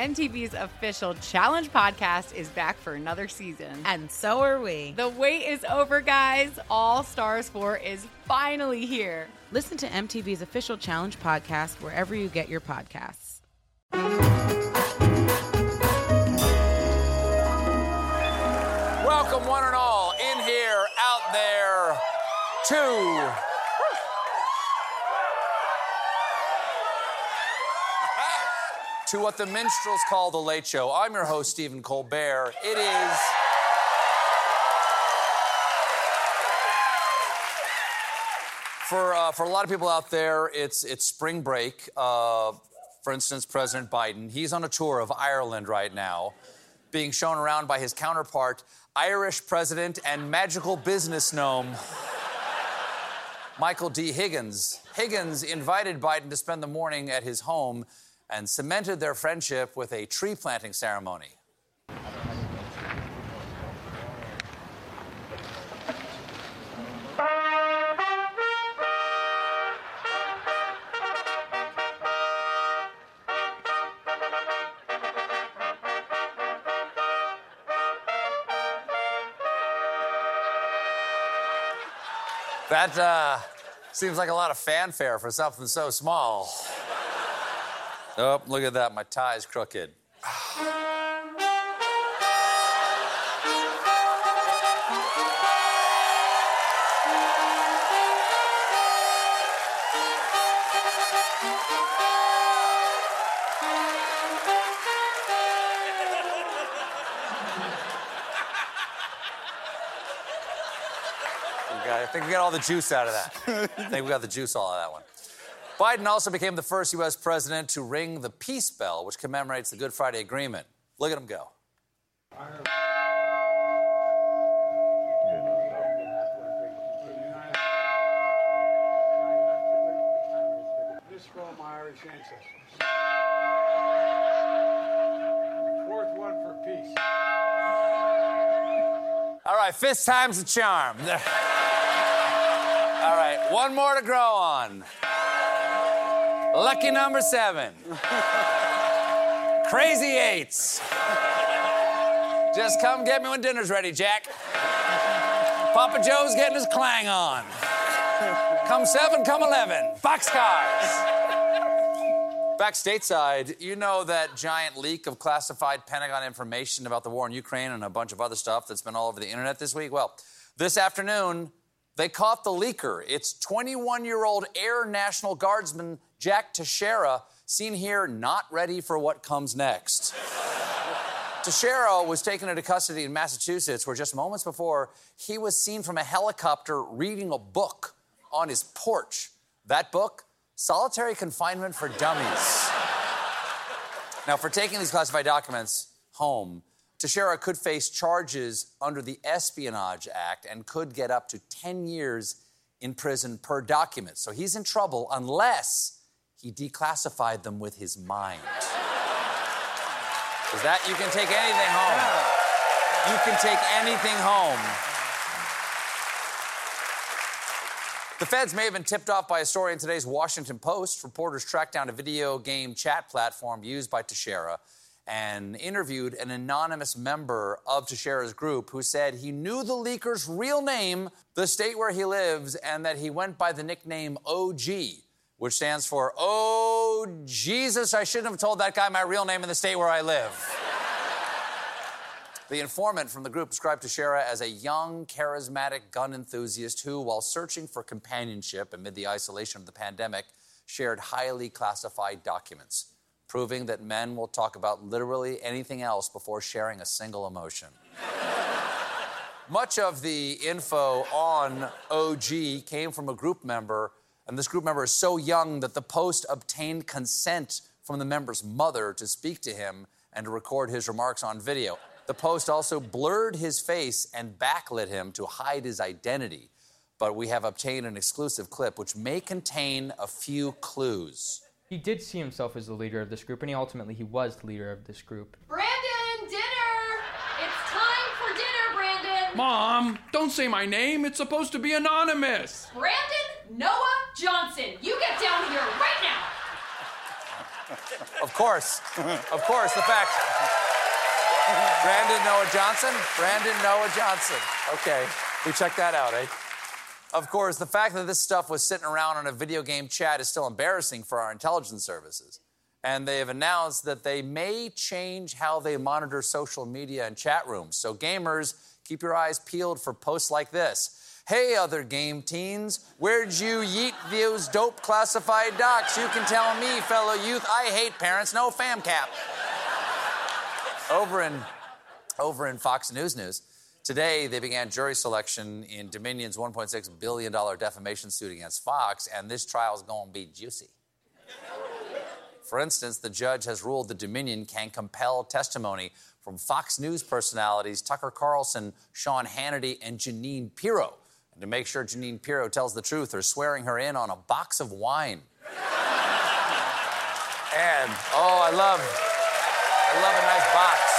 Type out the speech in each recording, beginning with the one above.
MTV's official Challenge podcast is back for another season. And so are we. The wait is over, guys. All Stars 4 is finally here. Listen to MTV's official Challenge podcast wherever you get your podcasts. Welcome, one and all, in here, out there, to. To what the minstrels call the Late Show. I'm your host, Stephen Colbert. It is. For, uh, for a lot of people out there, it's, it's spring break. Uh, for instance, President Biden, he's on a tour of Ireland right now, being shown around by his counterpart, Irish president and magical business gnome, Michael D. Higgins. Higgins invited Biden to spend the morning at his home and cemented their friendship with a tree planting ceremony. That uh, seems like a lot of fanfare for something so small. Oh, look at that. My tie is crooked. I think we got all the juice out of that. I think we got the juice all out of that one. Biden also became the first U.S. president to ring the peace bell, which commemorates the Good Friday Agreement. Look at him go. This from my Irish ancestors. Fourth one for peace. All right, fifth time's the charm. All right, one more to grow on. Lucky number seven. Crazy eights. Just come get me when dinner's ready, Jack. Papa Joe's getting his clang on. Come seven, come 11. Boxcars. Back stateside, you know that giant leak of classified Pentagon information about the war in Ukraine and a bunch of other stuff that's been all over the internet this week? Well, this afternoon, they caught the leaker. It's 21 year old Air National Guardsman Jack Teixeira, seen here not ready for what comes next. Teixeira was taken into custody in Massachusetts, where just moments before, he was seen from a helicopter reading a book on his porch. That book, Solitary Confinement for Dummies. now, for taking these classified documents home, Teixeira could face charges under the Espionage Act and could get up to 10 years in prison per document. So he's in trouble unless he declassified them with his mind. Is that you can take anything home? You can take anything home. The feds may have been tipped off by a story in today's Washington Post. Reporters tracked down a video game chat platform used by Teixeira and interviewed an anonymous member of Teixeira's group who said he knew the leaker's real name, the state where he lives, and that he went by the nickname OG, which stands for Oh Jesus, I shouldn't have told that guy my real name in the state where I live. The informant from the group described Teixeira as a young, charismatic gun enthusiast who, while searching for companionship amid the isolation of the pandemic, shared highly classified documents, proving that men will talk about literally anything else before sharing a single emotion. Much of the info on OG came from a group member, and this group member is so young that the post obtained consent from the member's mother to speak to him and to record his remarks on video. The post also blurred his face and backlit him to hide his identity. But we have obtained an exclusive clip which may contain a few clues. He did see himself as the leader of this group, and he ultimately he was the leader of this group. Brandon, dinner! It's time for dinner, Brandon! Mom, don't say my name. It's supposed to be anonymous. Brandon Noah Johnson, you get down here right now! Of course, of course, the fact. Brandon Noah Johnson? Brandon Noah Johnson. Okay, we checked that out, eh? Of course, the fact that this stuff was sitting around on a video game chat is still embarrassing for our intelligence services. And they have announced that they may change how they monitor social media and chat rooms. So, gamers, keep your eyes peeled for posts like this. Hey, other game teens, where'd you yeet those dope classified docs? You can tell me, fellow youth, I hate parents, no fam cap. Over in, over in Fox News News, today they began jury selection in Dominion's $1.6 billion defamation suit against Fox, and this trial is going to be juicy. For instance, the judge has ruled the Dominion can compel testimony from Fox News personalities Tucker Carlson, Sean Hannity, and Jeanine Pirro. To make sure Jeanine Pirro tells the truth, they're swearing her in on a box of wine. and, oh, I love, I love a nice box.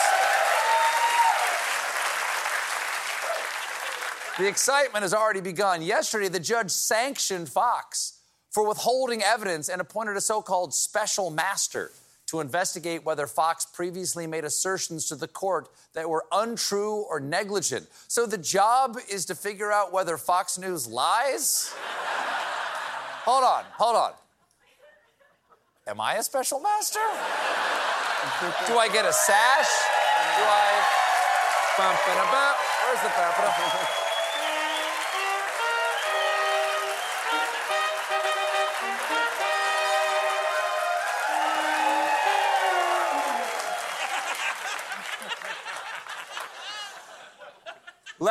The excitement has already begun. Yesterday, the judge sanctioned Fox for withholding evidence and appointed a so called special master to investigate whether Fox previously made assertions to the court that were untrue or negligent. So the job is to figure out whether Fox News lies? hold on, hold on. Am I a special master? Do I get a sash? Do I. Where's the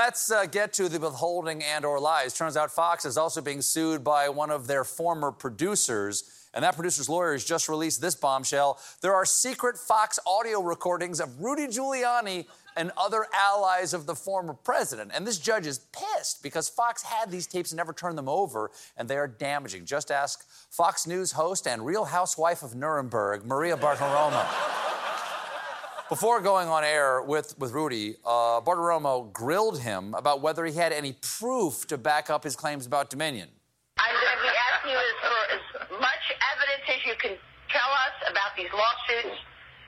Let's uh, get to the withholding and or lies. Turns out Fox is also being sued by one of their former producers. And that producer's lawyer has just released this bombshell. There are secret Fox audio recordings of Rudy Giuliani and other allies of the former president. And this judge is pissed because Fox had these tapes and never turned them over, and they are damaging. Just ask Fox News host and real housewife of Nuremberg, Maria Bartiromo. Before going on air with, with Rudy, uh, Bartiromo grilled him about whether he had any proof to back up his claims about Dominion. I'm going to be asking you for as much evidence as you can tell us about these lawsuits.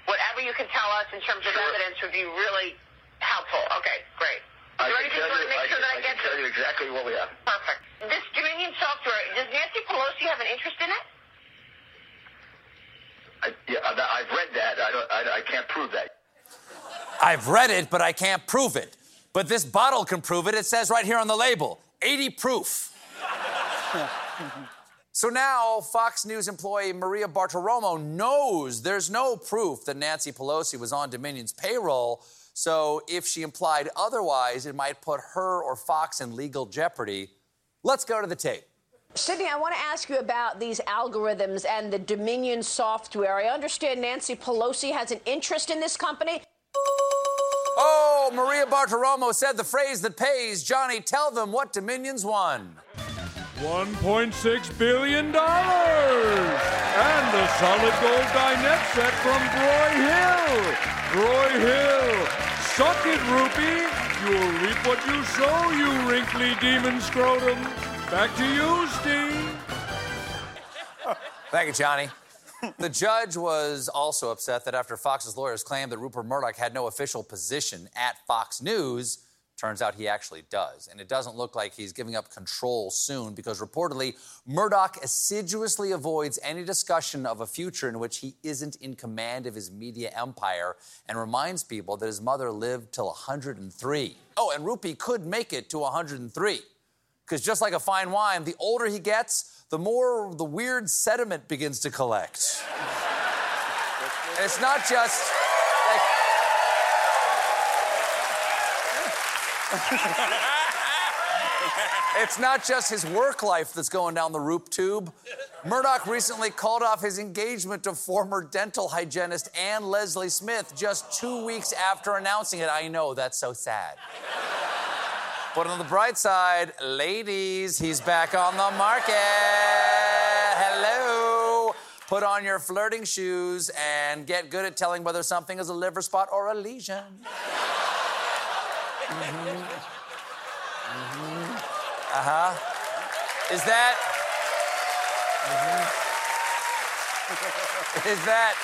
Whatever you can tell us in terms of evidence would be really helpful. Okay, great. I Is can tell you, I sure can, I, I can tell you exactly what we have. Perfect. This Dominion software, does Nancy Pelosi have an interest in it? I, yeah, I've read that. I, can't prove that. I've read it, but I can't prove it. But this bottle can prove it. It says right here on the label 80 proof. so now, Fox News employee Maria Bartiromo knows there's no proof that Nancy Pelosi was on Dominion's payroll. So if she implied otherwise, it might put her or Fox in legal jeopardy. Let's go to the tape. Sydney, I want to ask you about these algorithms and the Dominion software. I understand Nancy Pelosi has an interest in this company. Oh, Maria Bartiromo said the phrase that pays. Johnny, tell them what Dominion's won. $1.6 billion! And a solid gold dinette set from Broy Hill! Broy Hill! Suck it, Rupee! You'll reap what you sow, you wrinkly demon scrotum! Back to you, Steve! Thank you, Johnny. The judge was also upset that after Fox's lawyers claimed that Rupert Murdoch had no official position at Fox News, turns out he actually does. And it doesn't look like he's giving up control soon because reportedly, Murdoch assiduously avoids any discussion of a future in which he isn't in command of his media empire and reminds people that his mother lived till 103. Oh, and Rupee could make it to 103. Because just like a fine wine, the older he gets, the more the weird sediment begins to collect. It's not just like. it's not just his work life that's going down the Roop tube. Murdoch recently called off his engagement to former dental hygienist Ann Lesley Smith just two weeks after announcing it. I know, that's so sad. But on the bright side, ladies, he's back on the market. Hello. Put on your flirting shoes and get good at telling whether something is a liver spot or a lesion. Mhm. Mhm. Uh huh. Is that. Mhm. Is that.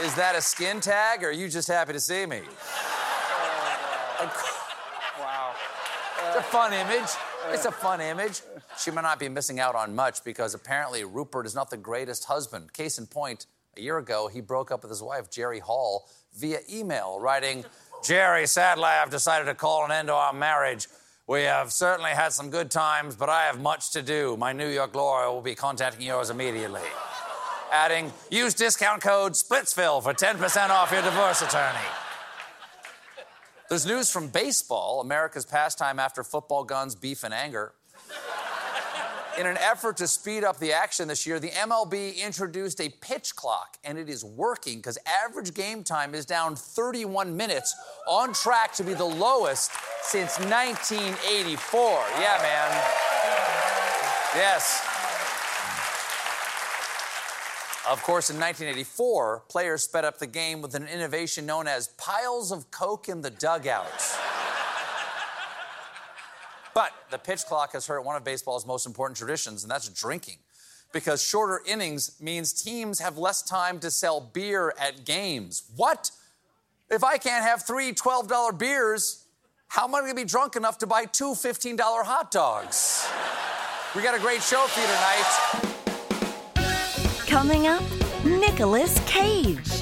Is that a skin tag or are you just happy to see me? It's a fun image. It's a fun image. She may not be missing out on much because apparently Rupert is not the greatest husband. Case in point, a year ago, he broke up with his wife, Jerry Hall, via email, writing, Jerry, sadly, I've decided to call an end to our marriage. We have certainly had some good times, but I have much to do. My New York lawyer will be contacting yours immediately. Adding, use discount code Splitsville for 10% off your divorce attorney. There's news from baseball, America's pastime after football guns, beef, and anger. In an effort to speed up the action this year, the MLB introduced a pitch clock, and it is working because average game time is down 31 minutes, on track to be the lowest since 1984. Yeah, man. Yes. Of course, in 1984, players sped up the game with an innovation known as piles of Coke in the dugouts. But the pitch clock has hurt one of baseball's most important traditions, and that's drinking. Because shorter innings means teams have less time to sell beer at games. What? If I can't have three $12 beers, how am I going to be drunk enough to buy two $15 hot dogs? We got a great show for you tonight. Coming up, Nicolas Cage.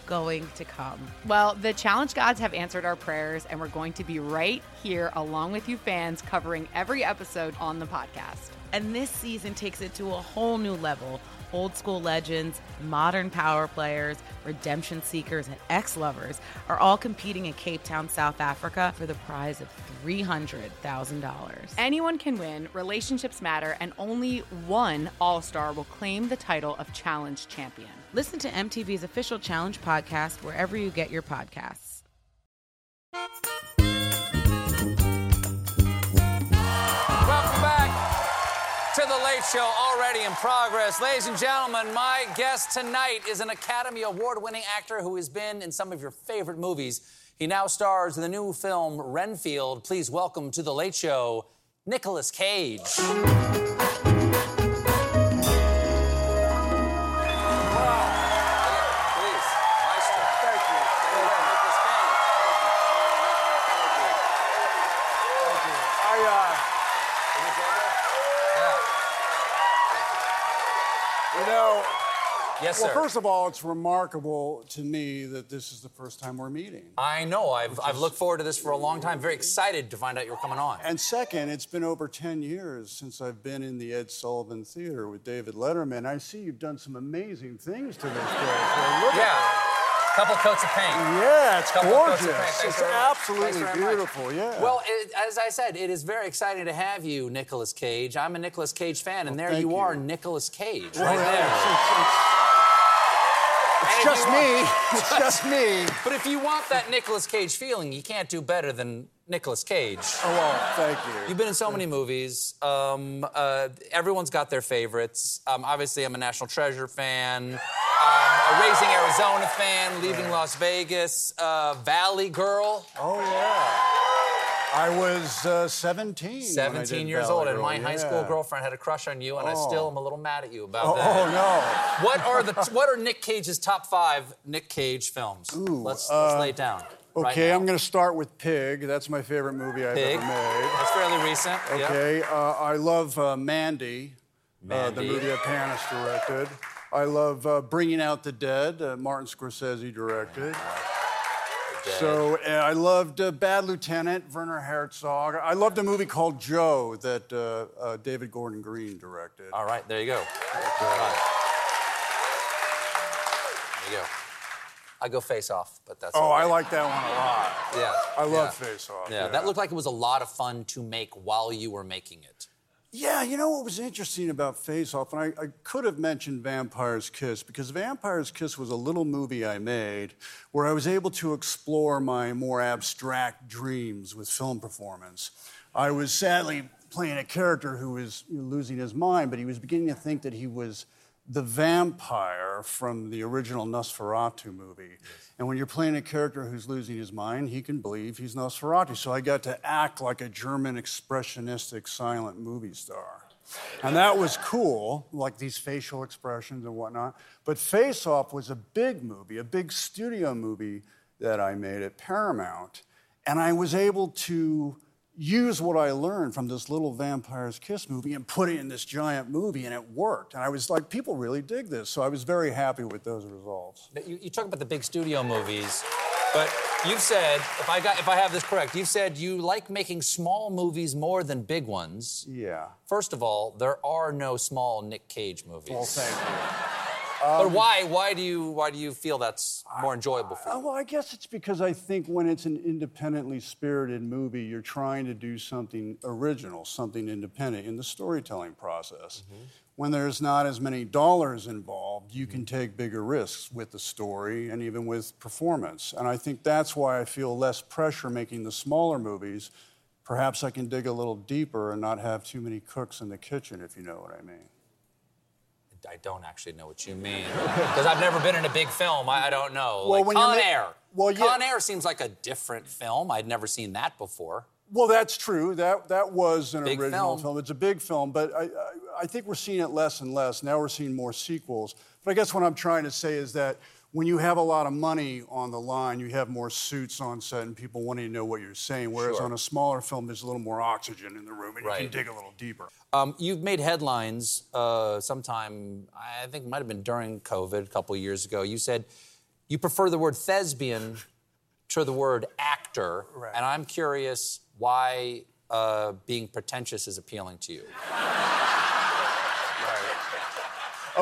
going to come. Well, the challenge gods have answered our prayers, and we're going to be right here along with you fans covering every episode on the podcast. And this season takes it to a whole new level. Old school legends, modern power players, redemption seekers, and ex lovers are all competing in Cape Town, South Africa for the prize of $300,000. Anyone can win, relationships matter, and only one All Star will claim the title of Challenge Champion. Listen to MTV's official Challenge podcast wherever you get your podcasts. Welcome back to the Late Show, already in progress. Ladies and gentlemen, my guest tonight is an Academy Award winning actor who has been in some of your favorite movies. He now stars in the new film Renfield. Please welcome to the Late Show, Nicolas Cage. Yes, well, first of all, it's remarkable to me that this is the first time we're meeting. I know. I've, I've looked forward to this for a long time. Very excited to find out you're coming on. And second, it's been over 10 years since I've been in the Ed Sullivan Theater with David Letterman. I see you've done some amazing things to this place. Well, look at Yeah. Couple coats of paint. Yeah, it's Couple gorgeous. It's absolutely very much. beautiful, yeah. Well, it, as I said, it is very exciting to have you, Nicolas Cage. I'm a Nicolas Cage fan, and there you, you. are, Nicolas Cage, Well, right yeah, there. It's, And if just me. It's just me. But if you want that Nicolas Cage feeling, you can't do better than Nicolas Cage. Oh, well, thank you. You've been in so many movies. Um, uh, everyone's got their favorites. Um, obviously, I'm a National Treasure fan, um, a Raising Arizona fan, Leaving Las Vegas, uh, Valley Girl. Oh, yeah. I was uh, 17. when I 17 years Valley old, and my high school girlfriend had a crush on you, and I Oh. still am a little mad at you about Oh, that. oh, no. What are the what are Nick Cage's top five Nick Cage films? Ooh, let's uh, let's lay it down. Okay, now. I'm going to start with Pig. That's my favorite movie I've Pig. ever made. That's fairly recent. yeah. Okay, uh, I love uh, Mandy. uh, the movie that Panos directed. I love uh, Bringing Out the Dead, uh, Martin Scorsese directed. So uh, I loved uh, Bad Lieutenant, Werner Herzog. I loved a movie called Joe that uh, uh, David Gordon Green directed. All right, there you go. There you go. I go face off, but that's. Oh, all I like that one a lot. Yeah. I love yeah. Face Off. Yeah, that looked like it was a lot of fun to make while you were making it. Yeah, you know what was interesting about Face Off, and I, I could have mentioned Vampire's Kiss because Vampire's Kiss was a little movie I made where I was able to explore my more abstract dreams with film performance. I was sadly playing a character who was you know, losing his mind, but he was beginning to think that he was the vampire from the original Nosferatu movie. And when you're playing a character who's losing his mind, he can believe he's Nosferatu. So I got to act like a German expressionistic silent movie star. And that was cool, like these facial expressions and whatnot. But Face Off was a big movie, a big studio movie that I made at Paramount. And I was able to use what I learned from this little Vampire's Kiss movie and put it in this giant movie, and it worked. And I was like, people really dig this. So I was very happy with those results. You, you talk about the big studio movies, but you've said, if I got, if I have this correct, you've said you like making small movies more than big ones. Yeah. First of all, there are no small Nick Cage movies. Well, thank you. But um, why? Why do you? Why do you feel that's more enjoyable for uh, you? Uh, well, I guess it's because I think when it's an independently spirited movie, you're trying to do something original, something independent in the storytelling process. Mm-hmm. When there's not as many dollars involved, you can mm-hmm. take bigger risks with the story and even with performance. And I think that's why I feel less pressure making the smaller movies. Perhaps I can dig a little deeper and not have too many cooks in the kitchen, if you know what I mean. I don't actually know what you mean because I've never been in a big film. I, I don't know. Well, like when you're Con ma- Air. Well, yeah. Con Air seems like a different film. I'd never seen that before. Well, that's true. That that was an Big original film. film. It's a big film, but I, I I think we're seeing it less and less. Now we're seeing more sequels. But I guess what I'm trying to say is that when you have a lot of money on the line, you have more suits on set and people wanting to know what you're saying. Whereas Sure. on a smaller film, there's a little more oxygen in the room and you can dig a little deeper. Um, you've made headlines uh, sometime, I think it might have been during COVID a couple of years ago. You said you prefer the word thespian to the word actor. Right. And I'm curious why uh, being pretentious is appealing to you.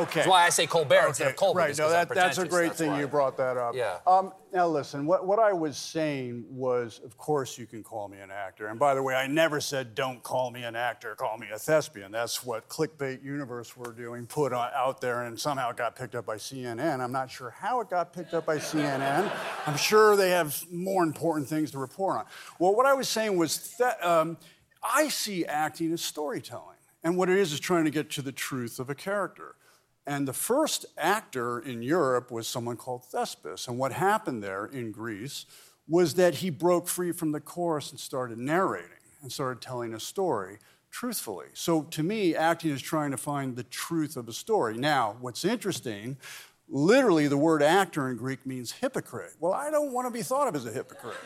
Okay. That's why I say Colbert instead of Colbert. Right, no, that, that's a great that's thing why. you brought that up. Yeah. Um, now, listen, what, what I was saying was, of course, you can call me an actor. And by the way, I never said, don't call me an actor, call me a thespian. That's what Clickbait Universe were doing, put on, out there, and somehow it got picked up by CNN. I'm not sure how it got picked up by CNN. I'm sure they have more important things to report on. Well, what I was saying was that um, I see acting as storytelling. And what it is is trying to get to the truth of a character. And the first actor in Europe was someone called Thespis. And what happened there in Greece was that he broke free from the chorus and started narrating and started telling a story truthfully. So to me, acting is trying to find the truth of a story. Now, what's interesting, literally the word actor in Greek means hypocrite. Well, I don't want to be thought of as a hypocrite.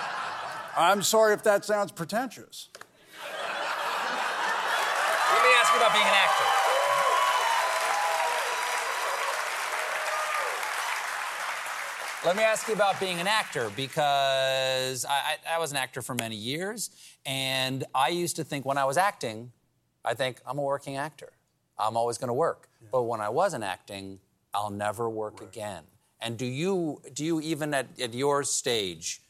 I'm sorry if that sounds pretentious. Let me ask you about being an actor. Let me ask you about being an actor because I, I, I was an actor for many years, and I used to think when I was acting, I think I'm a working actor. I'm always going to work. But when I wasn't acting, I'll never work again. And do you do you even at, at your stage?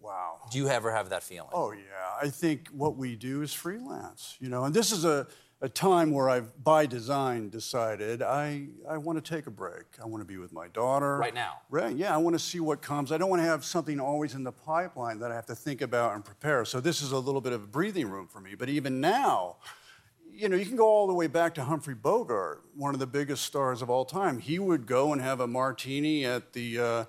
Wow. Do you ever have that feeling? Oh, yeah. I think what we do is freelance, you know, and this is a, a time where I've, by design, decided I, I want to take a break. I want to be with my daughter. Right now? Right, yeah. I want to see what comes. I don't want to have something always in the pipeline that I have to think about and prepare. So this is a little bit of a breathing room for me. But even now, you know, you can go all the way back to Humphrey Bogart, one of the biggest stars of all time. He would go and have a martini at the, uh,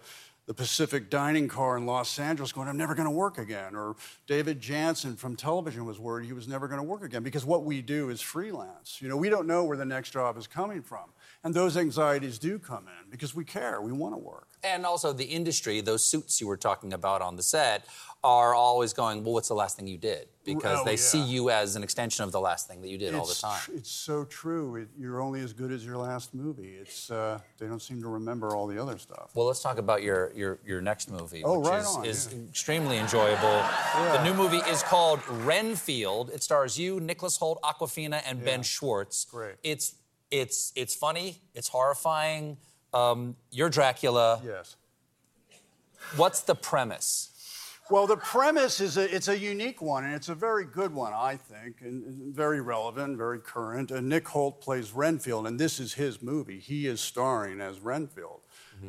the Pacific dining car in Los Angeles, going, I'm never going to work again. Or David Janssen from television was worried he was never going to work again because what we do is freelance. You know, we don't know where the next job is coming from. And those anxieties do come in because we care, we want to work. And also the industry, those suits you were talking about on the set, are always going, well, what's the last thing you did? Because Oh, they yeah. see you as an extension of the last thing that you did all the It's time. It's so true. It, you're only as good as your last movie. It's uh, they don't seem to remember all the other stuff. Well, let's talk about your your, your next movie, Oh, which right is, on, is yeah. extremely enjoyable. The new movie is called Renfield. It stars you, Nicholas Hoult, Awkwafina, and Ben Schwartz. Great. It's it's it's funny. It's horrifying. Um, you're Dracula. Yes. What's the premise? Well, the premise is a, it's a unique one, and it's a very good one, I think, and very relevant, very current. And Nick Hoult plays Renfield, and this is his movie. He is starring as Renfield,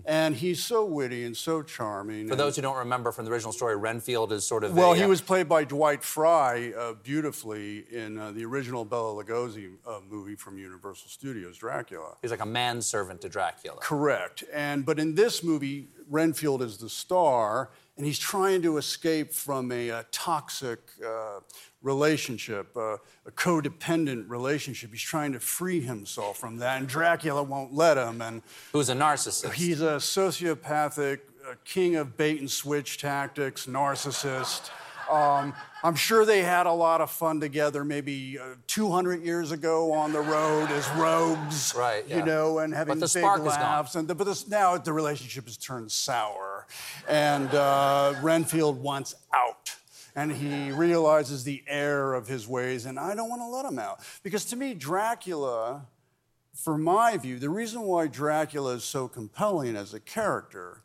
and he's so witty and so charming. For those who don't remember from the original story, Renfield is sort of well, a, he uh, was played by Dwight Frye uh, beautifully in uh, the original Bela Lugosi uh, movie from Universal Studios, Dracula. He's like a manservant to Dracula. Correct. And but in this movie, Renfield is the star, and he's trying to escape from a, uh toxic uh, relationship, uh, a codependent relationship. He's trying to free himself from that, and Dracula won't let him. And who's a narcissist? He's a sociopathic, uh, king of bait and switch tactics, narcissist. Um, I'm sure they had a lot of fun together, maybe uh, 200 years ago on the road as rogues, Right, yeah. you know, and having But the big spark is gone. laughs. And the, but this, now the relationship has turned sour, and uh, Renfield wants out. And he realizes the error of his ways, and I don't want to let him out. Because to me, Dracula, for my view, the reason why Dracula is so compelling as a character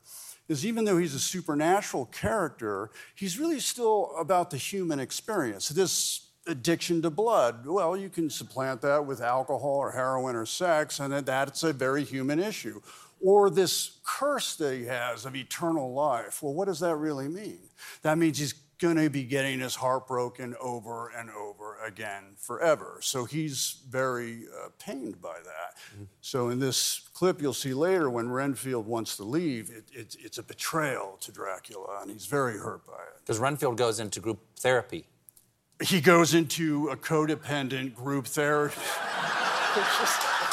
is even though he's a supernatural character, he's really still about the human experience. This addiction to blood, well, you can supplant that with alcohol or heroin or sex, and that's a very human issue. Or this curse that he has of eternal life. Well, what does that really mean? That means he's going to be getting his heart broken over and over again forever. So he's very uh, pained by that. So in this clip you'll see later, when Renfield wants to leave, it, it, it's a betrayal to Dracula, and he's very hurt by it. Because Renfield goes into group therapy. He goes into a codependent group therapy.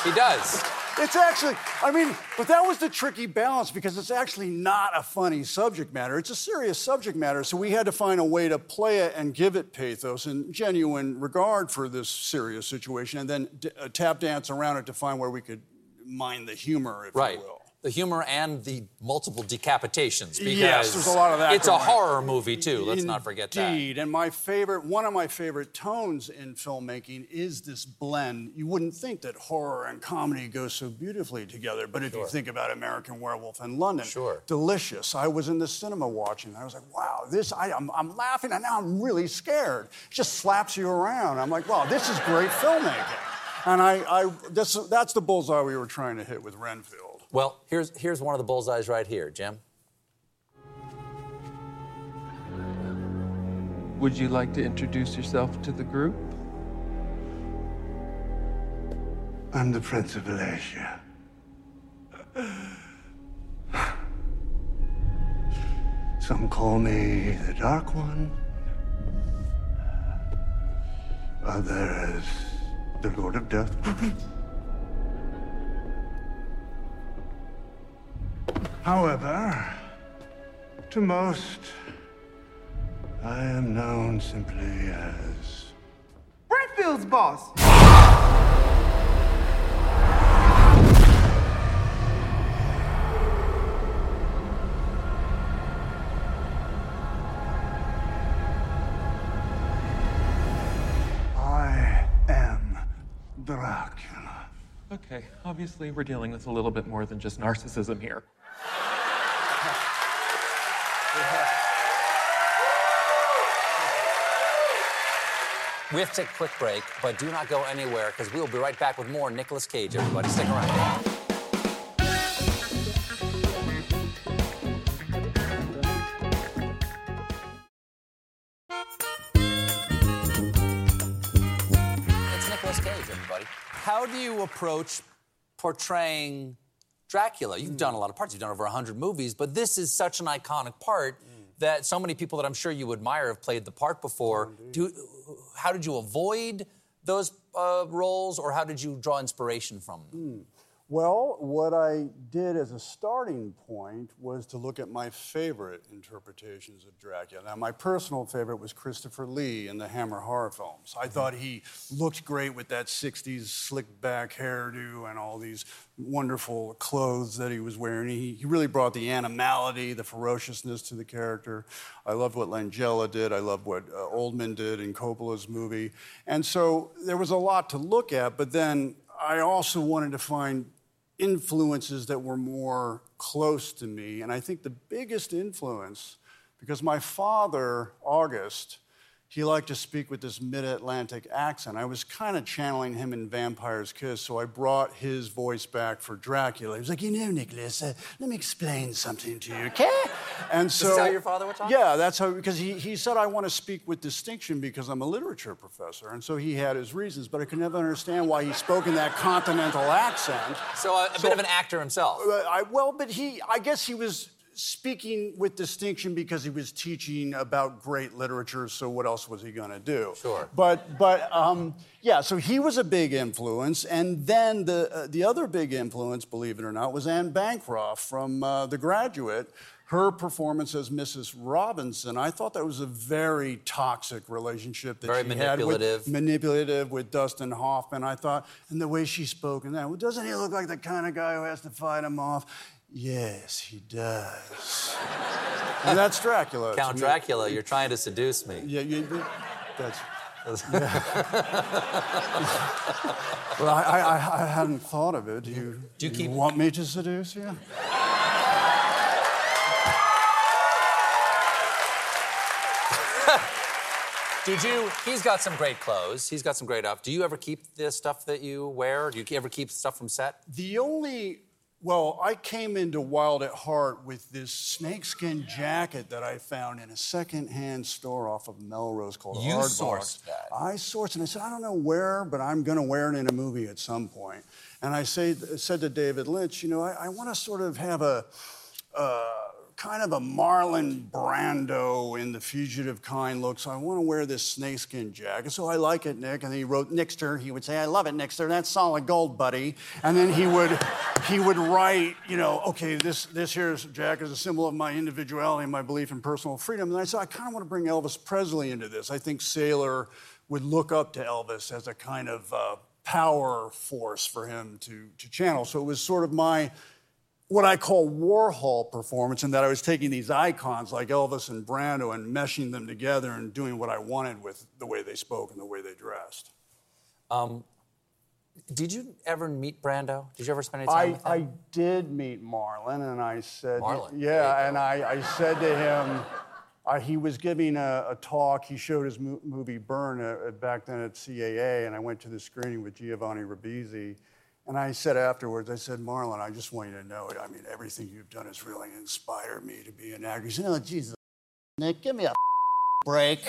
He does. It's actually, I mean, but that was the tricky balance because it's actually not a funny subject matter. It's a serious subject matter. So we had to find a way to play it and give it pathos and genuine regard for this serious situation, and then d- uh, tap dance around it to find where we could mine the humor, if Right. you will. The humor and the multiple decapitations. Because Yes, there's a lot of that It's a horror movie, too. Let's not forget that. Indeed, and my favorite, one of my favorite tones in filmmaking is this blend. You wouldn't think that horror and comedy go so beautifully together, but if you think about American Werewolf in London, Sure. delicious. I was in the cinema watching. I was like, wow, this. I, I'm, I'm laughing, and now I'm really scared. It just slaps you around. I'm like, wow, this is great filmmaking. And I, I this, that's the bullseye we were trying to hit with Renfield. Well, here's, here's one of the bullseyes right here, Jim. Would you like to introduce yourself to the group? I'm the Prince of Wallachia. Some call me the Dark One. Others, the Lord of Death. However, to most, I am known simply as Renfield's boss. Obviously we're dealing with a little bit more than just narcissism here. We have to take a quick break, but do not go anywhere because we will be right back with more Nicolas Cage, everybody. Stick around. It's Nicolas Cage, everybody. How do you approach portraying Dracula? You've done a lot of parts. You've done over 100 movies, but this is such an iconic part that so many people that I'm sure you admire have played the part before. do, how did you avoid those uh, roles, or how did you draw inspiration from them? Well, what I did as a starting point was to look at my favorite interpretations of Dracula. Now, my personal favorite was Christopher Lee in the Hammer horror films. I thought he looked great with that 60s slick back hairdo and all these wonderful clothes that he was wearing. He, he really brought the animality, the ferociousness to the character. I loved what Langella did. I loved what uh, Oldman did in Coppola's movie. And so there was a lot to look at, but then I also wanted to find influences that were more close to me. And I think the biggest influence, because my father, August, he liked to speak with this mid Atlantic accent. I was kind of channeling him in Vampire's Kiss, so I brought his voice back for Dracula. He was like, You know, Nicolas, uh, let me explain something to you, okay? And so. This is how your father would talk? Yeah, that's how, because he, he said, I want to speak with distinction because I'm a literature professor. And so he had his reasons, but I could never understand why he spoke in that continental accent. So a, a bit of an actor himself. Uh, I, well, but he, I guess he was speaking with distinction because he was teaching about great literature. So what else was he going to do? Sure. But but um, yeah, so he was a big influence, and then the uh, the other big influence, believe it or not, was Anne Bancroft from uh, The Graduate. Her performance as Mrs. Robinson, I thought that was a very toxic relationship that Very she manipulative. had with manipulative with Dustin Hoffman. I thought, and the way she spoke, and that, well, doesn't he look like the kind of guy who has to fight him off? Yes, he does. and that's Dracula. Count to me. Dracula, you're trying to seduce me. Yeah, you, you- that's. yeah. well, I, I, I- hadn't thought of it. Do you, Do you keep- want me to seduce you? Did you? He's got some great clothes. He's got some great stuff. Do you ever keep the stuff that you wear? Do you ever keep stuff from set? The only, well, I came into Wild at Heart with this snakeskin jacket that I found in a secondhand store off of Melrose called You Hardbox. sourced that. I sourced it. And I said, I don't know where, but I'm going to wear it in a movie at some point. And I say, said to David Lynch, you know, I, I want to sort of have a. Uh, kind of a Marlon Brando in the fugitive kind look, so I want to wear this snakeskin jacket. So I like it, Nick. And then he wrote Nixter. He would say, I love it, Nixter. That's solid gold, buddy. And then he would he would write, you know, okay, this this here's jacket is a symbol of my individuality and my belief in personal freedom. And I said, I kind of want to bring Elvis Presley into this. I think Sailor would look up to Elvis as a kind of uh, power force for him to to channel. So it was sort of my what I call Warhol performance, in that I was taking these icons like Elvis and Brando and meshing them together and doing what I wanted with the way they spoke and the way they dressed. Um, did you ever meet Brando? Did you ever spend any time I, with him? I did meet Marlon, and I said, Marlon, yeah, and I, I said to him, uh, he was giving a, a talk. He showed his mo- movie Burn uh, back then at CAA, and I went to the screening with Giovanni Ribisi. And I said afterwards, I said, Marlon, I just want you to know, I mean, everything you've done has really inspired me to be an actor. He said, oh, Jesus, Nick, give me a break.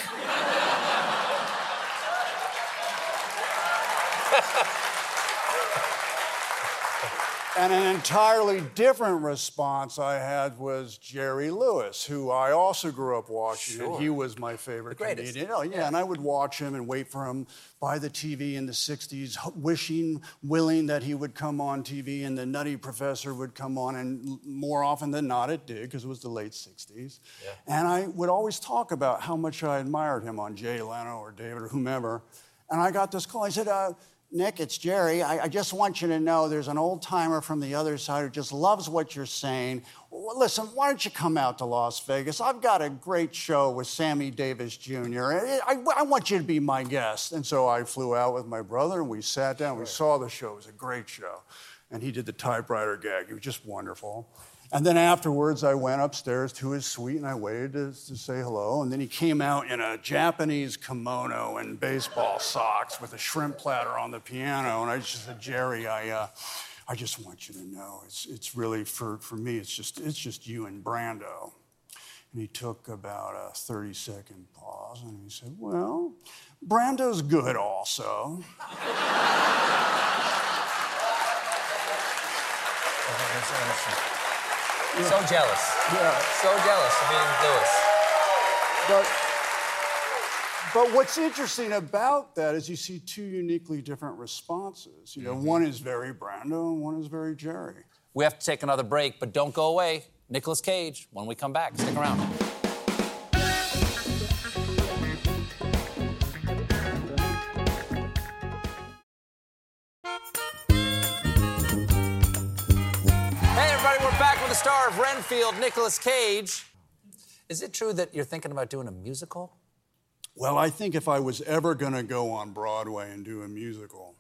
And an entirely different response I had was Jerry Lewis, who I also grew up watching. Sure. And he was my favorite The greatest. comedian. Oh, yeah, and I would watch him and wait for him by the TV in the 60s, wishing, willing that he would come on TV and the Nutty Professor would come on. And more often than not, it did, because it was the late 60s. Yeah. And I would always talk about how much I admired him on Jay Leno or David or whomever. And I got this call. I said, uh, Nick, it's Jerry. I, I just want you to know there's an old timer from the other side who just loves what you're saying. Well, listen, why don't you come out to Las Vegas? I've got a great show with Sammy Davis Jr. I, I- I want you to be my guest. And so I flew out with my brother and we sat down. We saw the show. It was a great show. And he did the typewriter gag. It was just wonderful. And then afterwards, I went upstairs to his suite and I waited to, to say hello. And then he came out in a Japanese kimono and baseball socks with a shrimp platter on the piano. And I just said, Jerry, I, uh, I just want you to know it's, it's really, for, for me, it's just, it's just you and Brando. And he took about a 30 second pause and he said, Well, Brando's good also. So jealous. Yeah. So jealous of meeting Lewis. But But what's interesting about that is you see two uniquely different responses. You know, mm-hmm. one is very Brando and one is very Jerry. We have to take another break, but don't go away. Nicolas Cage, when we come back, stick around. Of Renfield, Nicolas Cage. Is it true that you're thinking about doing a musical? Well, I think if I was ever going to go on Broadway and do a musical,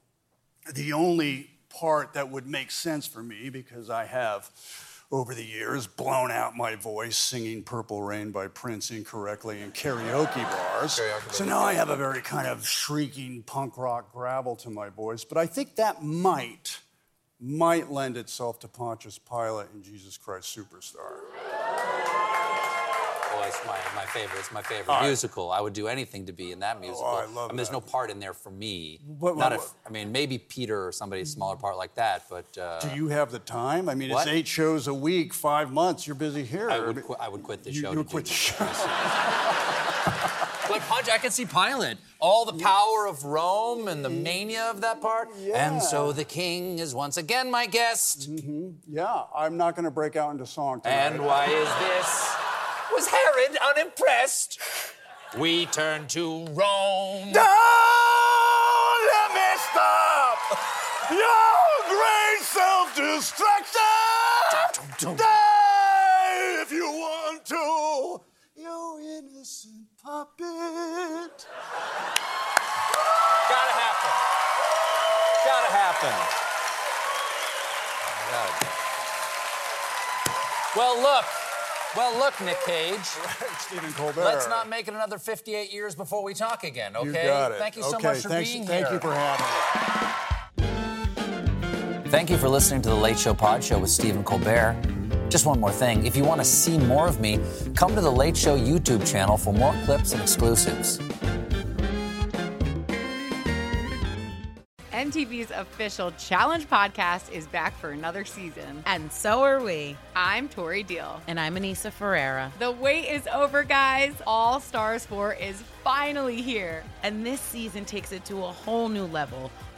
the only part that would make sense for me, because I have over the years blown out my voice singing Purple Rain by Prince incorrectly in karaoke bars. so now I have a very kind of shrieking punk rock gravel to my voice. But I think that might, might lend itself to Pontius Pilate and Jesus Christ Superstar. Oh, it's my, my favorite. It's my favorite right. musical. I would do anything to be in that musical. Oh, I love mean, there's that. no part in there for me. What- Not what- if, I mean, maybe Peter or somebody's smaller part like that, but. Uh, Do you have the time? I mean, What? it's eight shows a week, five months. You're busy here. I would, qu- I would quit the You- show. you to would quit the show. But Punch, I can see Pilate. All the power of Rome and the mania of that part. And so the king is once again my guest. Mm-hmm. Yeah, I'm not going to break out into song tonight. And why is this? Was Herod unimpressed? We turn to Rome. Don't let me stop your great self-destruction. Die if you want to, you innocent puppet. Gotta happen. Gotta happen. Oh, God. Well, look. Well, look, Nick Cage. Stephen Colbert. Let's not make it another 58 years before we talk again, okay? You got it. Thank you so okay, much for thanks, being thank here. Thank you for having me. Thank you for listening to the Late Show Pod Show with Stephen Colbert. Just one more thing. If you want to see more of me, come to the Late Show YouTube channel for more clips and exclusives. MTV's official Challenge podcast is back for another season. And so are we. I'm Tori Deal. And I'm Aneesa Ferreira. The wait is over, guys. All Stars 4 is finally here. And this season takes it to a whole new level.